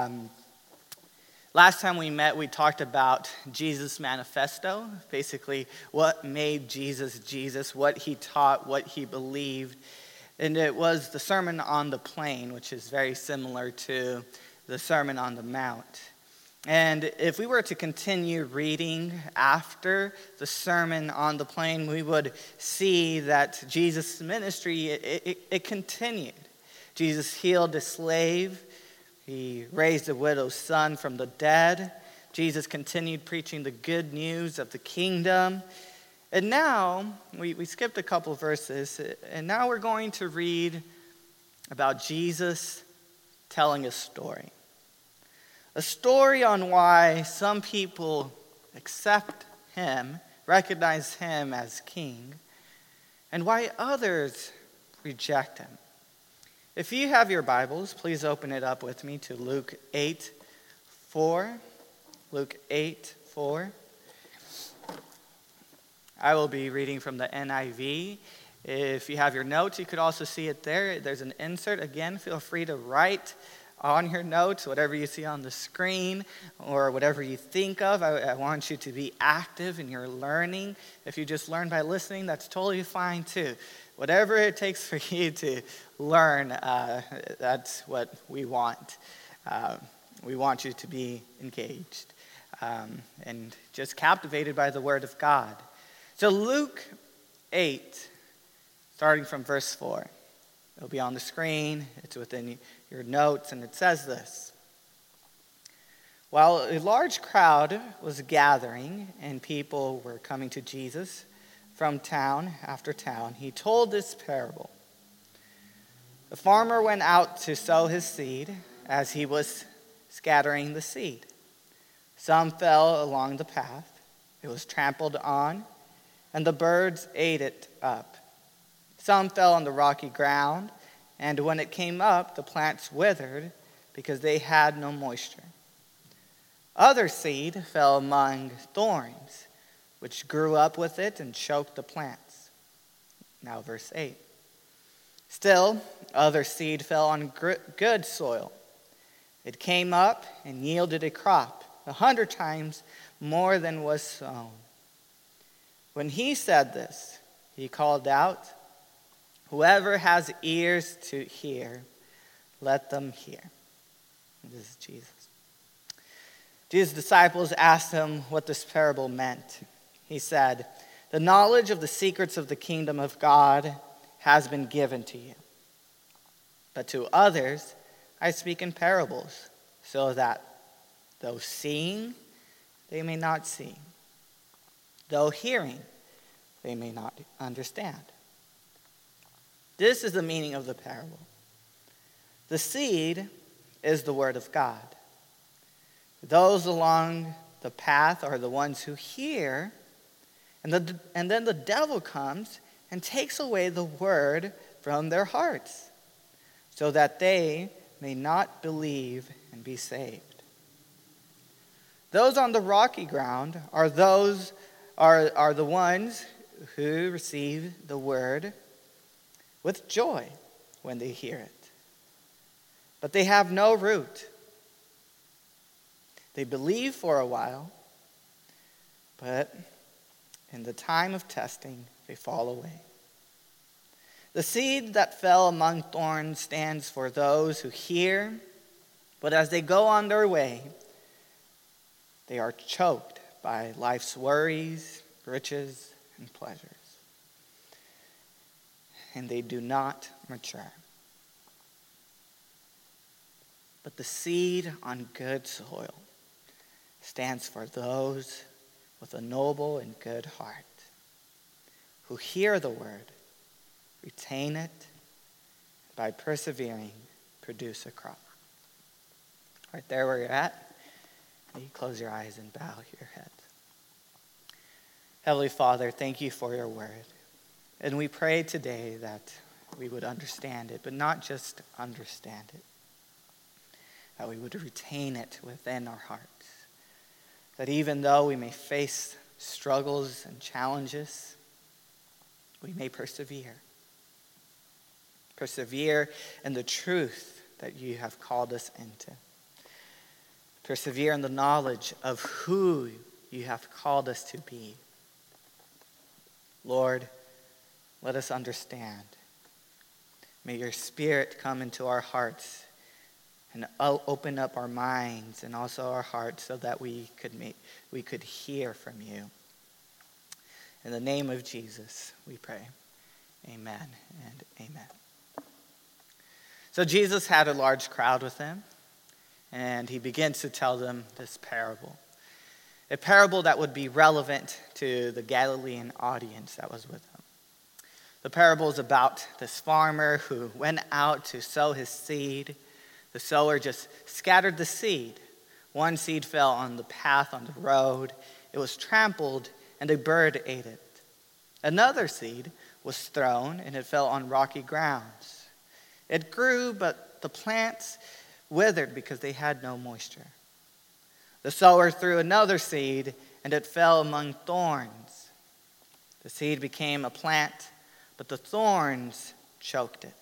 Um, last time we met, we talked about Jesus' manifesto, basically what made Jesus Jesus, what he taught, what he believed. And it was the Sermon on the Plain, which is very similar to the Sermon on the Mount. And if we were to continue reading after the Sermon on the Plain, we would see that Jesus' ministry, it, it, it continued. Jesus healed a slave. He raised a widow's son from the dead. Jesus continued preaching the good news of the kingdom. And now, we, we skipped a couple verses, and now we're going to read about Jesus telling a story. A story on why some people accept him, recognize him as king, and why others reject him. If you have your Bibles, please open it up with me to Luke 8 4. Luke 8 4. I will be reading from the NIV. If you have your notes, you could also see it there. There's an insert. Again, feel free to write on your notes, whatever you see on the screen, or whatever you think of. I, I, want you to be active in your learning. If you just learn by listening, that's totally fine too. Whatever it takes for you to learn, uh, that's what we want. Uh, we want you to be engaged um, and just captivated by the Word of God. So, Luke 8, starting from verse 4. It'll be on the screen, it's within your notes, and it says this While a large crowd was gathering and people were coming to Jesus from town after town, he told this parable. The farmer went out to sow his seed as he was scattering the seed. Some fell along the path, it was trampled on, and the birds ate it up. Some fell on the rocky ground and when it came up, the plants withered because they had no moisture. Other seed fell among thorns, which grew up with it and choked the plants. Now, verse 8. Still, other seed fell on good soil. It came up and yielded a crop, a hundred times more than was sown. When he said this, he called out, Whoever has ears to hear, let them hear. This is Jesus. Jesus' disciples asked him what this parable meant. He said, The knowledge of the secrets of the kingdom of God has been given to you. But to others, I speak in parables, so that though seeing, they may not see, though hearing, they may not understand. This is the meaning of the parable. The seed is the word of God. Those along the path are the ones who hear, and, the, and then the devil comes and takes away the word from their hearts, so that they may not believe and be saved. Those on the rocky ground are those are, are the ones who receive the word with joy when they hear it. But they have no root. They believe for a while, but in the time of testing, they fall away. The seed that fell among thorns stands for those who hear, but as they go on their way, they are choked by life's worries, riches, and pleasures and they do not mature. But the seed on good soil stands for those with a noble and good heart who hear the word, retain it, by persevering, produce a crop. Right there where you're at, you close your eyes and bow your head. Heavenly Father, thank you for your word. And we pray today that we would understand it, but not just understand it, that we would retain it within our hearts. That even though we may face struggles and challenges, we may persevere. Persevere in the truth that you have called us into. persevere in the knowledge of who you have called us to be. Lord, let us understand. May your Spirit come into our hearts and open up our minds and also our hearts so that we could, make, we could hear from you. In the name of Jesus, we pray. Amen and amen. So Jesus had a large crowd with him, and he begins to tell them this parable. A parable that would be relevant to the Galilean audience that was with him. The parable is about this farmer who went out to sow his seed. The sower just scattered the seed. One seed fell on the path on the road. It was trampled, and a bird ate it. Another seed was thrown, and it fell on rocky grounds. It grew, but the plants withered because they had no moisture. The sower threw another seed, and it fell among thorns. The seed became a plant but the thorns choked it.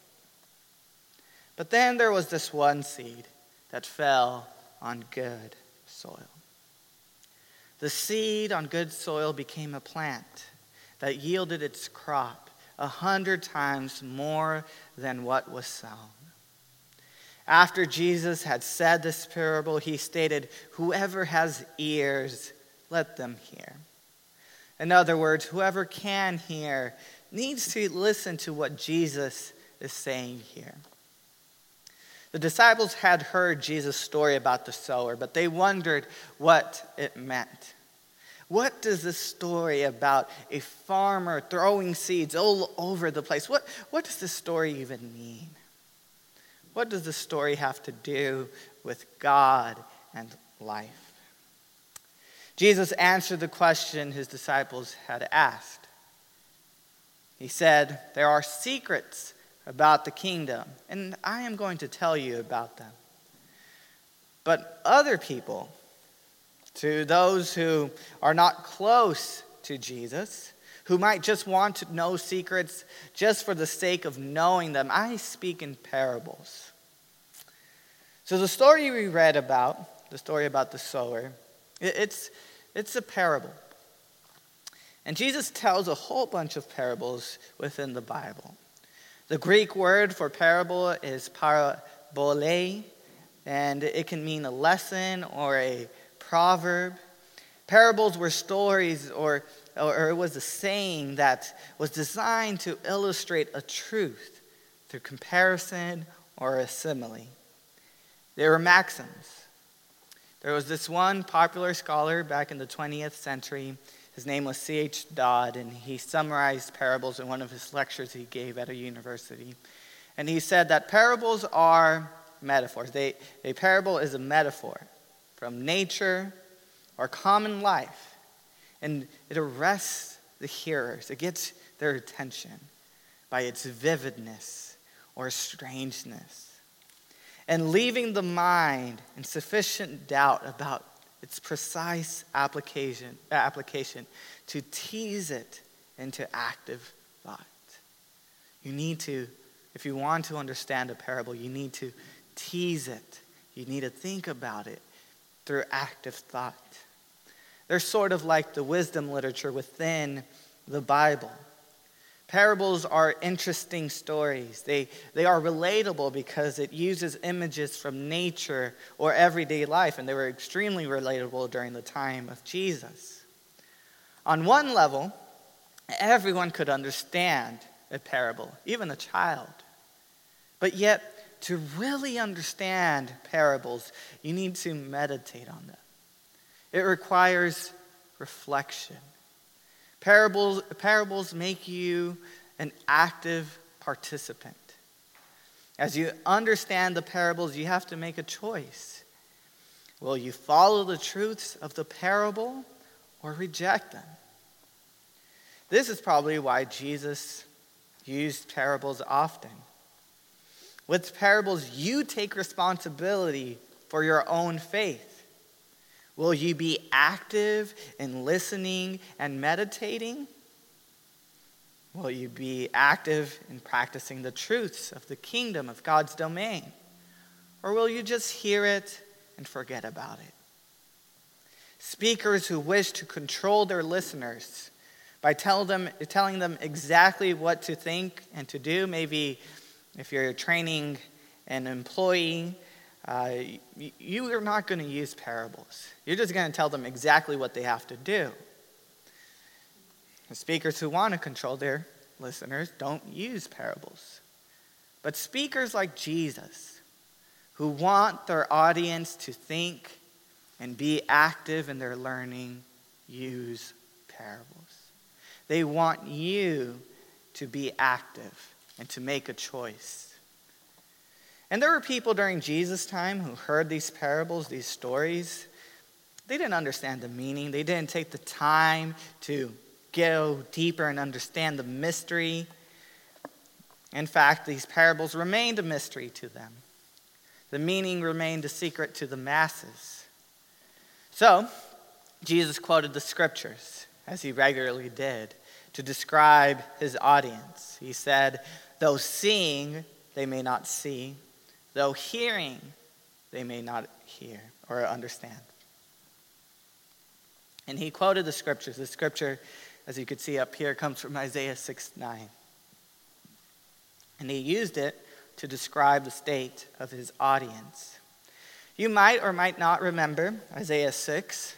But then there was this one seed that fell on good soil. The seed on good soil became a plant that yielded its crop a hundred times more than what was sown. After Jesus had said this parable, he stated, Whoever has ears, let them hear. In other words, whoever can hear needs to listen to what Jesus is saying here. The disciples had heard Jesus' story about the sower, but they wondered what it meant. What does this story about a farmer throwing seeds all over the place, what, what does this story even mean? What does the story have to do with God and life? Jesus answered the question his disciples had asked. He said, There are secrets about the kingdom, and I am going to tell you about them. But other people, to those who are not close to Jesus, who might just want to know secrets just for the sake of knowing them, I speak in parables. So, the story we read about, the story about the sower, it's, it's a parable. And Jesus tells a whole bunch of parables within the Bible. The Greek word for parable is parabole, and it can mean a lesson or a proverb. Parables were stories or, or it was a saying that was designed to illustrate a truth through comparison or a simile. They were maxims. There was this one popular scholar back in the 20th century his name was C.H. Dodd, and he summarized parables in one of his lectures he gave at a university. And he said that parables are metaphors. They, a parable is a metaphor from nature or common life, and it arrests the hearers, it gets their attention by its vividness or strangeness, and leaving the mind in sufficient doubt about its precise application, application to tease it into active thought. You need to, if you want to understand a parable, you need to tease it. You need to think about it through active thought. They're sort of like the wisdom literature within the Bible. Parables are interesting stories. They, they are relatable because it uses images from nature or everyday life, and they were extremely relatable during the time of Jesus. On one level, everyone could understand a parable, even a child. But yet, to really understand parables, you need to meditate on them. It requires reflection. Parables, parables make you an active participant. As you understand the parables, you have to make a choice. Will you follow the truths of the parable or reject them? This is probably why Jesus used parables often. With parables, you take responsibility for your own faith. Will you be active in listening and meditating? Will you be active in practicing the truths of the kingdom of God's domain? Or will you just hear it and forget about it? speakers who wish to control their listeners by tell them, telling them exactly what to think and to do. Maybe if you're training an employee, uh, you are not going to use parables. You're just going to tell them exactly what they have to do. The speakers who want to control their listeners don't use parables. But speakers like Jesus, who want their audience to think and be active in their learning, use parables. They want you to be active and to make a choice. And there were people during Jesus' time who heard these parables, these stories. They didn't understand the meaning, they didn't take the time to go deeper and understand the mystery. In fact, these parables remained a mystery to them. The meaning remained a secret to the masses. So, Jesus quoted the scriptures, as he regularly did, to describe his audience. He said, Though seeing, they may not see, though hearing, they may not hear or understand. And he quoted the scriptures. The scripture as you can see up here, comes from Isaiah 6 9. And he used it to describe the state of his audience. You might or might not remember Isaiah 6.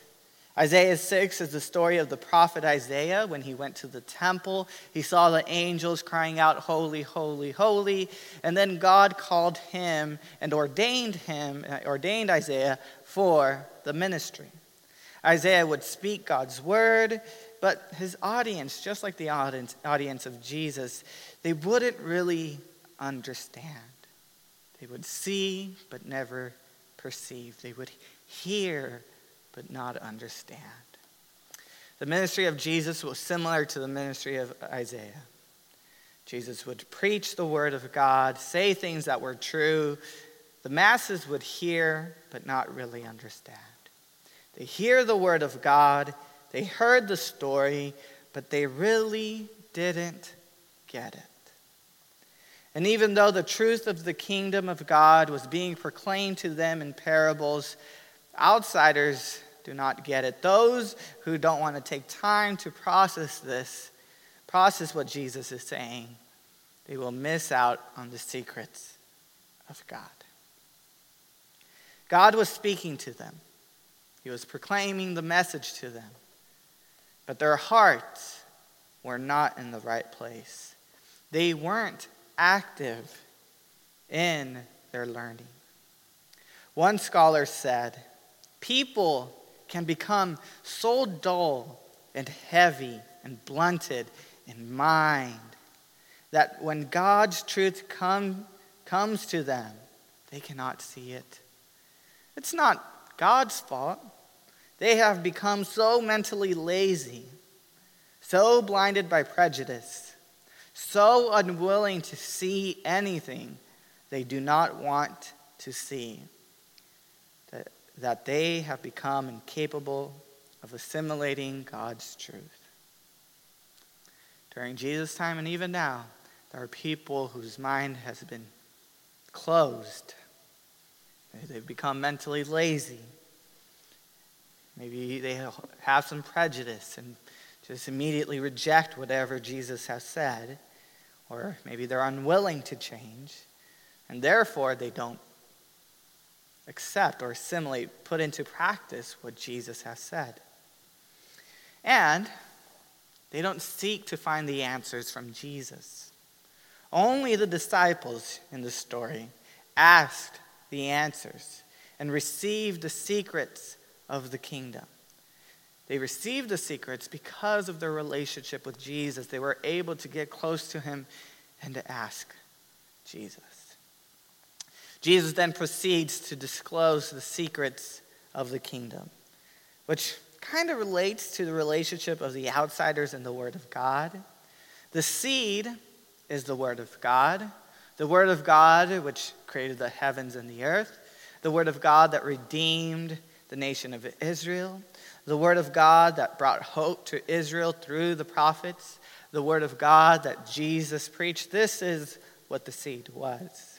Isaiah 6 is the story of the prophet Isaiah when he went to the temple. He saw the angels crying out, Holy, holy, holy. And then God called him and ordained him, uh, ordained Isaiah for the ministry. Isaiah would speak God's word, but his audience, just like the audience, audience of Jesus, they wouldn't really understand. They would see, but never perceive. They would hear, but not understand. The ministry of Jesus was similar to the ministry of Isaiah. Jesus would preach the word of God, say things that were true. The masses would hear, but not really understand. They hear the word of God, they heard the story, but they really didn't get it. And even though the truth of the kingdom of God was being proclaimed to them in parables, outsiders do not get it. Those who don't want to take time to process this, process what Jesus is saying, they will miss out on the secrets of God. God was speaking to them, He was proclaiming the message to them but their hearts were not in the right place. They weren't active in their learning. One scholar said, People can become so dull and heavy and blunted in mind that when God's truth come, comes to them, they cannot see it. It's not God's fault. They have become so mentally lazy, so blinded by prejudice, so unwilling to see anything they do not want to see, that, they have become incapable of assimilating God's truth. During Jesus' time and even now, there are people whose mind has been closed. They've become mentally lazy. Maybe they have some prejudice and just immediately reject whatever Jesus has said. Or maybe they're unwilling to change, and therefore they don't accept or assimilate, put into practice what Jesus has said. And they don't seek to find the answers from Jesus. Only the disciples in the story asked the answers and received the secrets of the kingdom. They received the secrets because of their relationship with Jesus. They were able to get close to him and to ask Jesus. Jesus then proceeds to disclose the secrets of the kingdom, which kind of relates to the relationship of the outsiders and the Word of God. The seed is the Word of God, the Word of God which created the heavens and the earth, the Word of God that redeemed the nation of Israel, the word of God that brought hope to Israel through the prophets, the word of God that Jesus preached. This is what the seed was.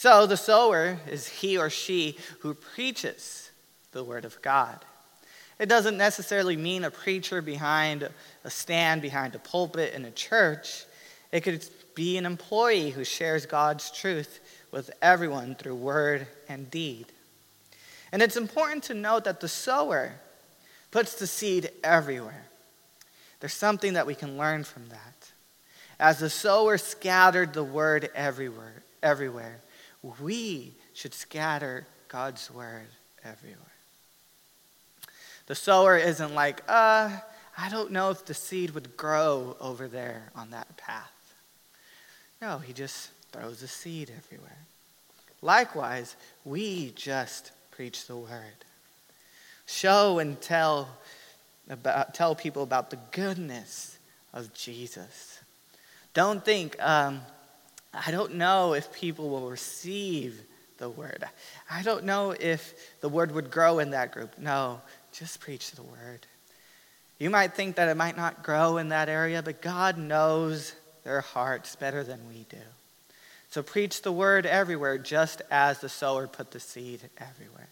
So the sower is he or she who preaches the word of God. It doesn't necessarily mean a preacher behind a stand behind a pulpit in a church. It could be an employee who shares God's truth with everyone through word and deed. And it's important to note that the sower puts the seed everywhere. There's something that we can learn from that. As the sower scattered the word everywhere, everywhere, we should scatter God's word everywhere. The sower isn't like, uh, I don't know if the seed would grow over there on that path. No, he just throws a seed everywhere. Likewise, we just preach the word. Show and tell, about, tell people about the goodness of Jesus. Don't think, um, I don't know if people will receive the word. I don't know if the word would grow in that group. No, just preach the word. You might think that it might not grow in that area, but God knows their hearts better than we do. So preach the word everywhere, just as the sower put the seed everywhere.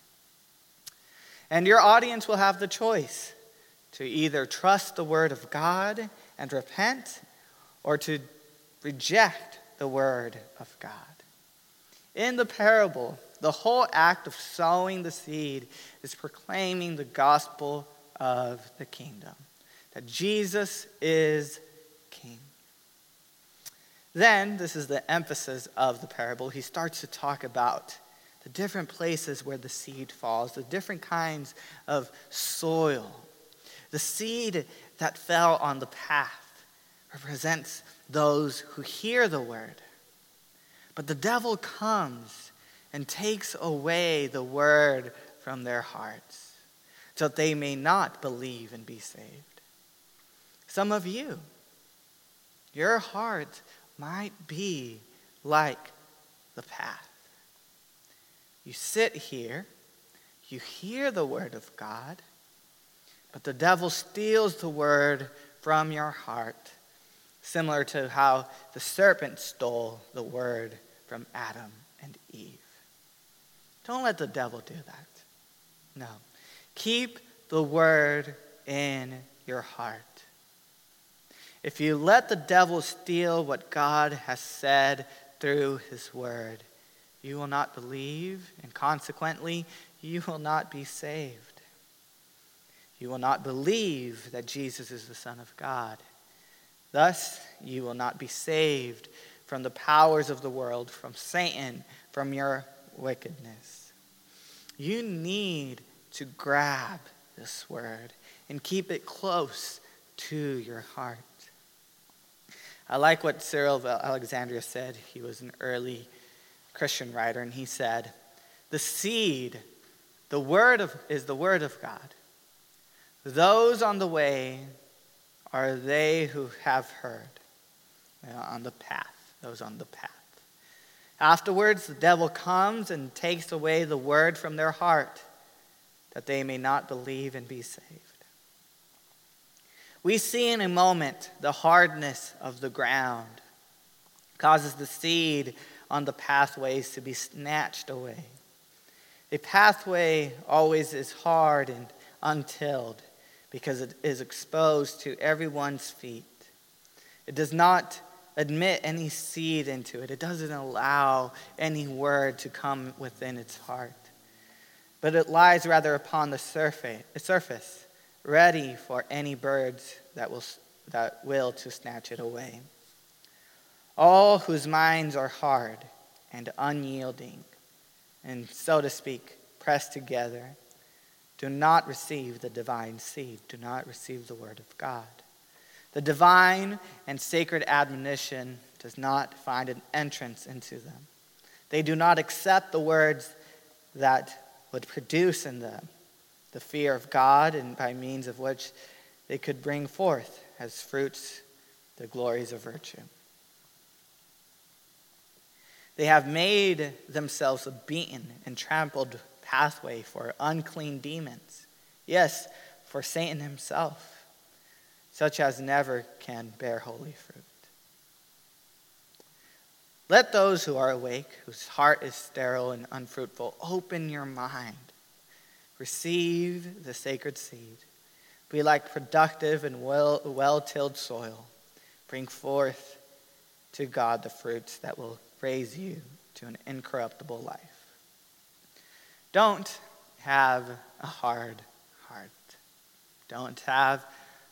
And your audience will have the choice to either trust the word of God and repent or to reject the word of God. In the parable, the whole act of sowing the seed is proclaiming the gospel of the kingdom that Jesus is king. Then, this is the emphasis of the parable, he starts to talk about the different places where the seed falls, the different kinds of soil. The seed that fell on the path represents those who hear the word. But the devil comes and takes away the word from their hearts so that they may not believe and be saved. Some of you, your heart might be like the path. You sit here, you hear the word of God, but the devil steals the word from your heart, similar to how the serpent stole the word from Adam and Eve. Don't let the devil do that. No. Keep the word in your heart. If you let the devil steal what God has said through his word, you will not believe, and consequently, you will not be saved. You will not believe that Jesus is the Son of God. Thus, you will not be saved from the powers of the world, from Satan, from your wickedness. You need to grab this word and keep it close to your heart. I like what Cyril of Alexandria said. He was an early Christian writer, and he said, The seed, the word of, is the word of God. Those on the way are they who have heard, on the path, those on the path. Afterwards, the devil comes and takes away the word from their heart, that they may not believe and be saved. We see in a moment the hardness of the ground causes the seed on the pathways to be snatched away. A pathway always is hard and untilled because it is exposed to everyone's feet. It does not admit any seed into it, it doesn't allow any word to come within its heart. But it lies rather upon the surface ready for any birds that will, that will to snatch it away. All whose minds are hard and unyielding, and so to speak, pressed together, do not receive the divine seed, do not receive the word of God. The divine and sacred admonition does not find an entrance into them. They do not accept the words that would produce in them the fear of God, and by means of which they could bring forth as fruits the glories of virtue. They have made themselves beaten and trampled pathway for unclean demons. Yes, for Satan himself, such as never can bear holy fruit. Let those who are awake, whose heart is sterile and unfruitful, open your mind receive the sacred seed. Be like productive and well, well-tilled soil. Bring forth to God the fruits that will raise you to an incorruptible life. Don't have a hard heart. Don't have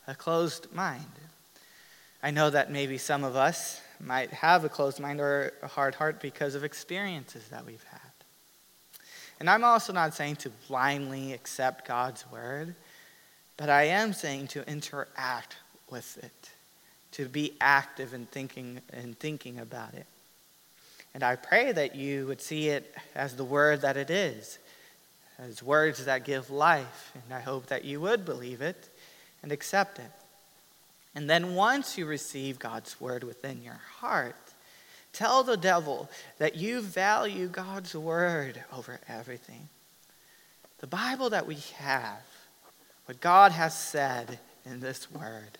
a closed mind. I know that maybe some of us might have a closed mind or a hard heart because of experiences that we've had. And I'm also not saying to blindly accept God's word, but I am saying to interact with it, to be active in thinking and thinking about it. And I pray that you would see it as the word that it is, as words that give life. And I hope that you would believe it and accept it. And then once you receive God's word within your heart, tell the devil that you value God's word over everything. The Bible that we have, what God has said in this word,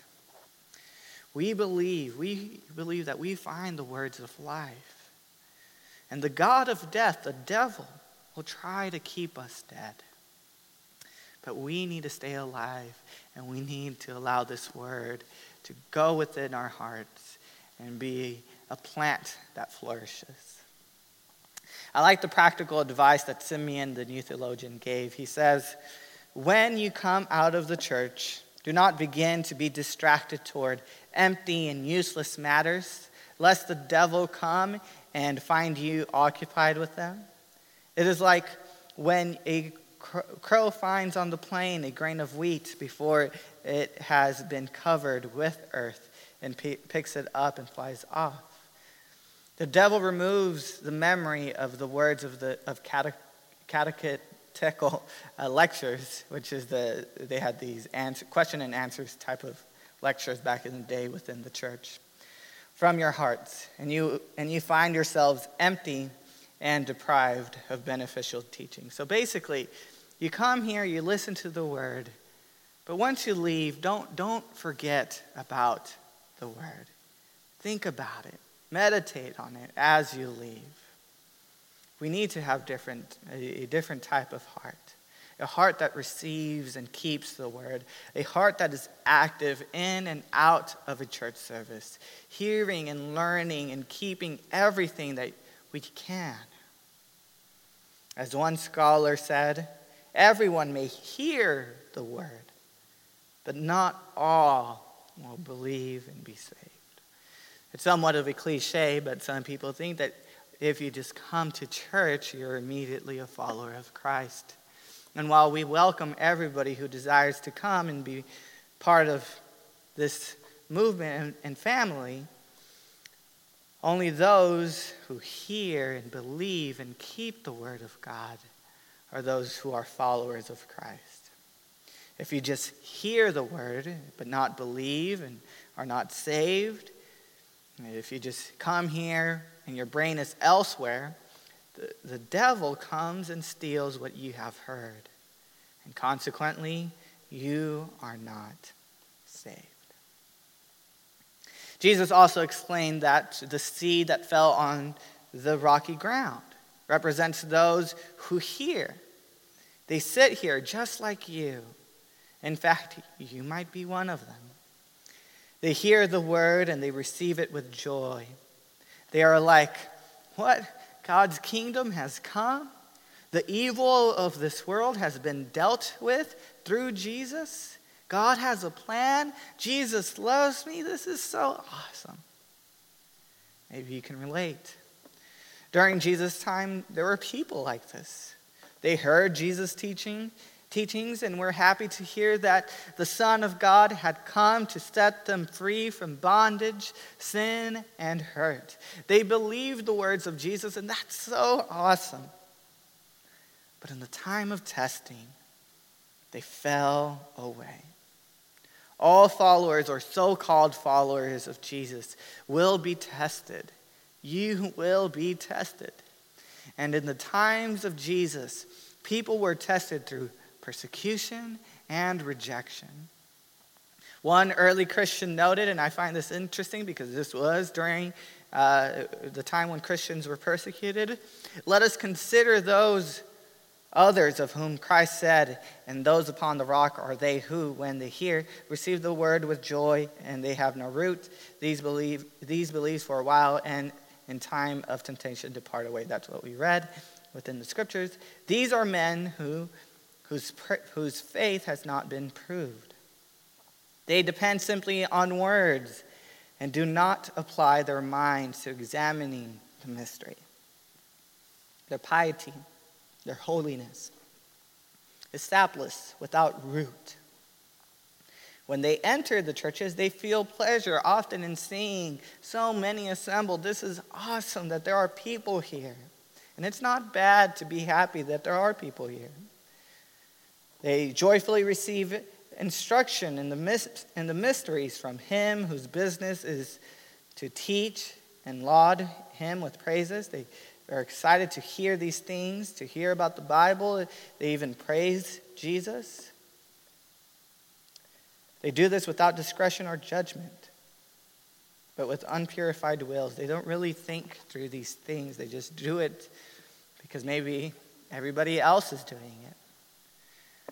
we believe, we believe that we find the words of life. And the God of death, the devil, will try to keep us dead. But we need to stay alive and we need to allow this word to go within our hearts and be a plant that flourishes. I like the practical advice that Simeon, the new theologian, gave. He says, When you come out of the church, do not begin to be distracted toward empty and useless matters, lest the devil come and find you occupied with them. It is like when a crow finds on the plain a grain of wheat before it has been covered with earth and picks it up and flies off. The devil removes the memory of the words of the of catechetical uh, lectures, which is the they had these answer, question and answers type of lectures back in the day within the church, from your hearts, and you and you find yourselves empty and deprived of beneficial teaching. So basically, you come here, you listen to the word, but once you leave, don't, don't forget about the word. Think about it, meditate on it as you leave. We need to have different, a, a different type of heart a heart that receives and keeps the word, a heart that is active in and out of a church service, hearing and learning and keeping everything that we can. As one scholar said, everyone may hear the word, but not all will believe and be saved. It's somewhat of a cliche, but some people think that if you just come to church, you're immediately a follower of Christ. And while we welcome everybody who desires to come and be part of this movement and family, only those who hear and believe and keep the word of God are those who are followers of Christ. If you just hear the word but not believe and are not saved, if you just come here and your brain is elsewhere, the, the devil comes and steals what you have heard. And consequently, you are not saved. Jesus also explained that the seed that fell on the rocky ground represents those who hear. They sit here just like you in fact, you might be one of them. They hear the word and they receive it with joy. They are like, What? God's kingdom has come? The evil of this world has been dealt with through Jesus? God has a plan? Jesus loves me? This is so awesome. Maybe you can relate. During Jesus' time, there were people like this. They heard Jesus' teaching, teachings, and we're happy to hear that the Son of God had come to set them free from bondage, sin, and hurt. They believed the words of Jesus, and that's so awesome. But in the time of testing, they fell away. All followers or so called followers of Jesus will be tested. You will be tested. And in the times of Jesus, people were tested through persecution and rejection. One early Christian noted, and I find this interesting because this was during uh, the time when Christians were persecuted let us consider those Others of whom Christ said, And those upon the rock are they who, when they hear, receive the word with joy, and they have no root. These believe these believes for a while, and in time of temptation depart away. That's what we read within the scriptures. These are men who, whose, whose faith has not been proved. They depend simply on words and do not apply their minds to examining the mystery. Their piety their holiness, established without root. When they enter the churches, they feel pleasure often in seeing so many assembled. This is awesome that there are people here. And it's not bad to be happy that there are people here. They joyfully receive instruction in the, in the mysteries from Him whose business is to teach and laud Him with praises. They are excited to hear these things, to hear about the Bible. They even praise Jesus. They do this without discretion or judgment, but with unpurified wills. They don't really think through these things, they just do it because maybe everybody else is doing it.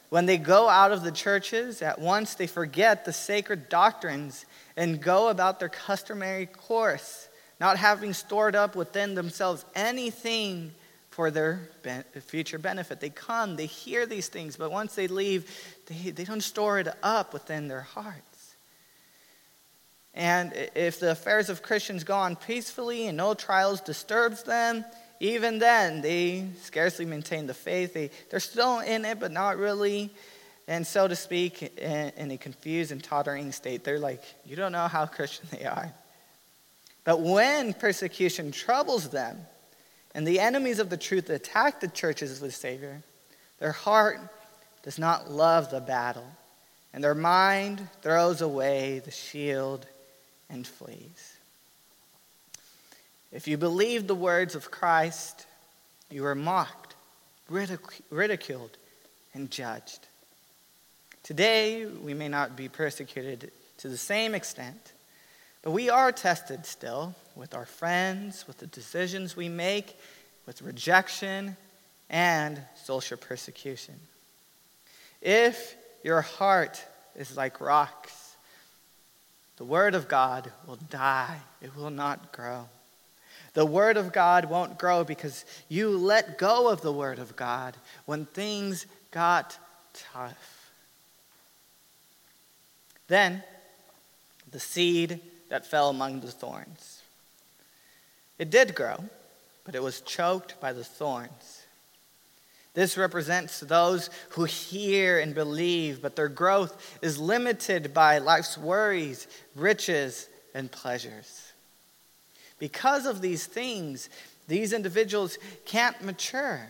When they go out of the churches, at once they forget the sacred doctrines and go about their customary course not having stored up within themselves anything for their future benefit. They come, they hear these things, but once they leave, they, they don't store it up within their hearts. And if the affairs of Christians go on peacefully and no trials disturbs them, even then they scarcely maintain the faith. They, they're still in it, but not really, and so to speak, in, in a confused and tottering state. They're like, you don't know how Christian they are. But when persecution troubles them and the enemies of the truth attack the churches of the Savior, their heart does not love the battle, and their mind throws away the shield and flees. If you believe the words of Christ, you are mocked, ridiculed, and judged. Today, we may not be persecuted to the same extent but we are tested still with our friends, with the decisions we make, with rejection and social persecution. If your heart is like rocks, the Word of God will die, it will not grow. The Word of God won't grow because you let go of the Word of God when things got tough. Then the seed that fell among the thorns. It did grow, but it was choked by the thorns. This represents those who hear and believe, but their growth is limited by life's worries, riches, and pleasures. Because of these things, these individuals can't mature.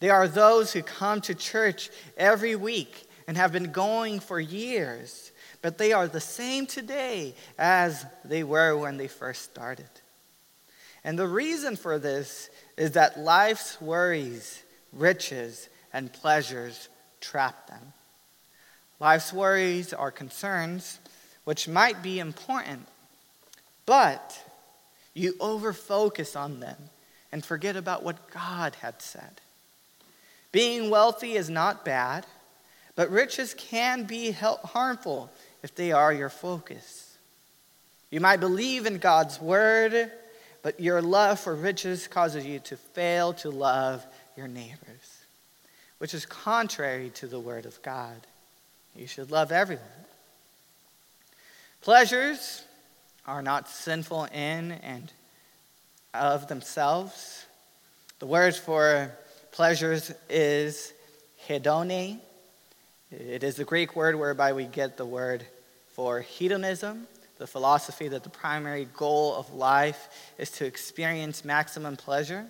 They are those who come to church every week and have been going for years but they are the same today as they were when they first started. And the reason for this is that life's worries, riches, and pleasures trap them. Life's worries are concerns which might be important, but you overfocus on them and forget about what God had said. Being wealthy is not bad, but riches can be harmful if they are your focus. You might believe in God's word, but your love for riches causes you to fail to love your neighbors, which is contrary to the word of God. You should love everyone. Pleasures are not sinful in and of themselves. The word for pleasures is hedone, it is the Greek word whereby we get the word for hedonism, the philosophy that the primary goal of life is to experience maximum pleasure.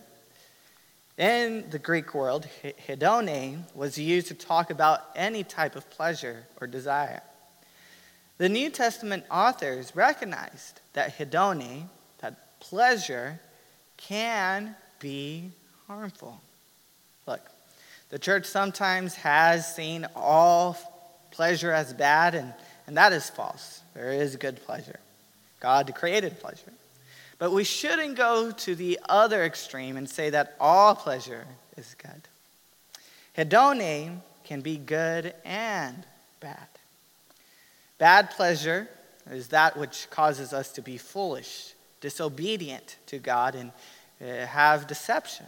In the Greek world, hedone was used to talk about any type of pleasure or desire. The New Testament authors recognized that hedone, that pleasure, can be harmful. Look, the church sometimes has seen all pleasure as bad, and, and that is false. There is good pleasure. God created pleasure. But we shouldn't go to the other extreme and say that all pleasure is good. Hedone can be good and bad. Bad pleasure is that which causes us to be foolish, disobedient to God, and uh, have deception.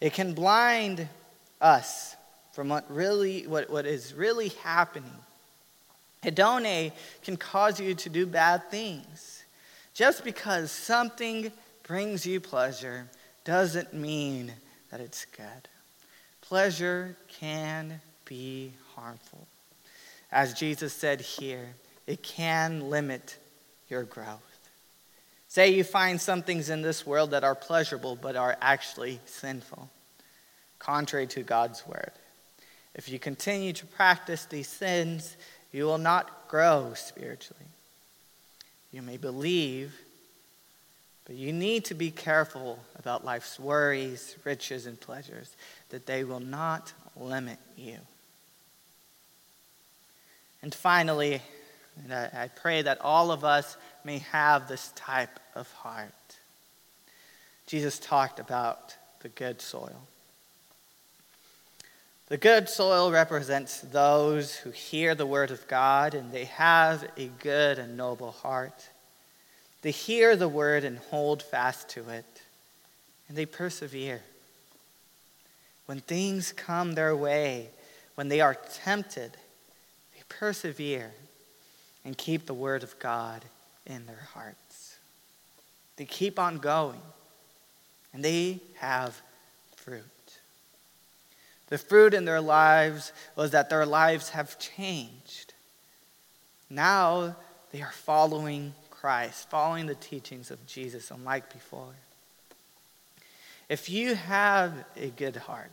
It can blind us from what really what, what is really happening. Hedone can cause you to do bad things. Just because something brings you pleasure doesn't mean that it's good. Pleasure can be harmful. As Jesus said here, it can limit your growth. Say you find some things in this world that are pleasurable but are actually sinful, contrary to God's word. If you continue to practice these sins, you will not grow spiritually. You may believe, but you need to be careful about life's worries, riches, and pleasures, that they will not limit you. And finally, and I, I pray that all of us may have this type of heart. Jesus talked about the good soil. The good soil represents those who hear the word of God and they have a good and noble heart. They hear the word and hold fast to it, and they persevere. When things come their way, when they are tempted, they persevere and keep the word of God in their hearts. They keep on going, and they have fruit. The fruit in their lives was that their lives have changed. Now they are following Christ, following the teachings of Jesus, unlike before. If you have a good heart,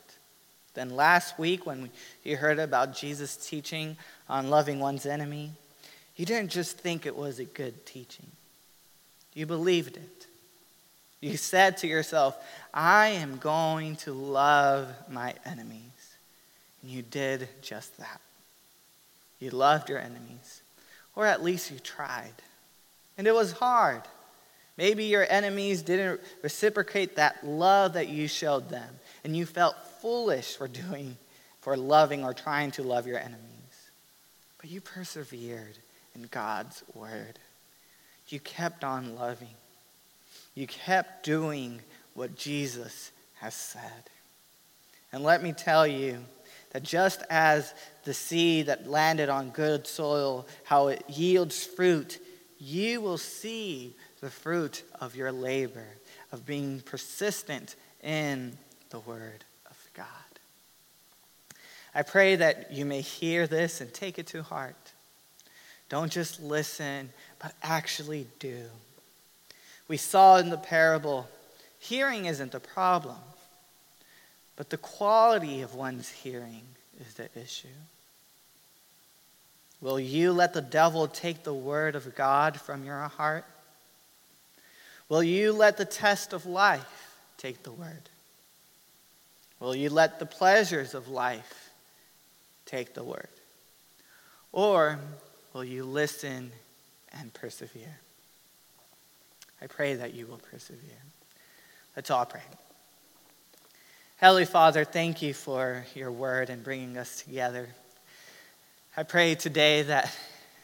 then last week when you heard about Jesus' teaching on loving one's enemy, you didn't just think it was a good teaching, you believed it. You said to yourself, I am going to love my enemies. And you did just that. You loved your enemies, or at least you tried. And it was hard. Maybe your enemies didn't reciprocate that love that you showed them, and you felt foolish for doing, for loving or trying to love your enemies. But you persevered in God's word. You kept on loving. You kept doing what Jesus has said. And let me tell you that just as the seed that landed on good soil, how it yields fruit, you will see the fruit of your labor, of being persistent in the word of God. I pray that you may hear this and take it to heart. Don't just listen, but actually do. We saw in the parable, hearing isn't the problem, but the quality of one's hearing is the issue. Will you let the devil take the word of God from your heart? Will you let the test of life take the word? Will you let the pleasures of life take the word? Or will you listen and persevere? I pray that you will persevere. Let's all pray. Heavenly Father, thank you for your word and bringing us together. I pray today that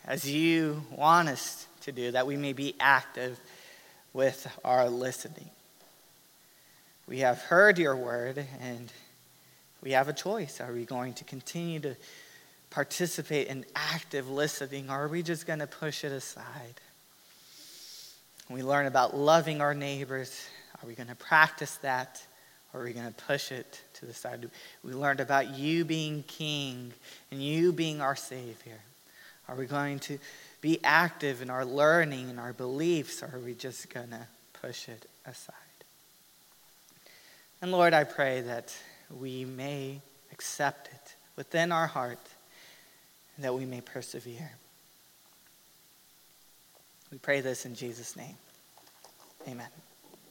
as you want us to do, that we may be active with our listening. We have heard your word and we have a choice. Are we going to continue to participate in active listening, or are we just going to push it aside? We learn about loving our neighbors. Are we going to practice that, or are we going to push it to the side? We learned about you being king and you being our Savior. Are we going to be active in our learning and our beliefs, or are we just going to push it aside? And Lord, I pray that we may accept it within our heart that we may persevere. We pray this in Jesus' name. Amen.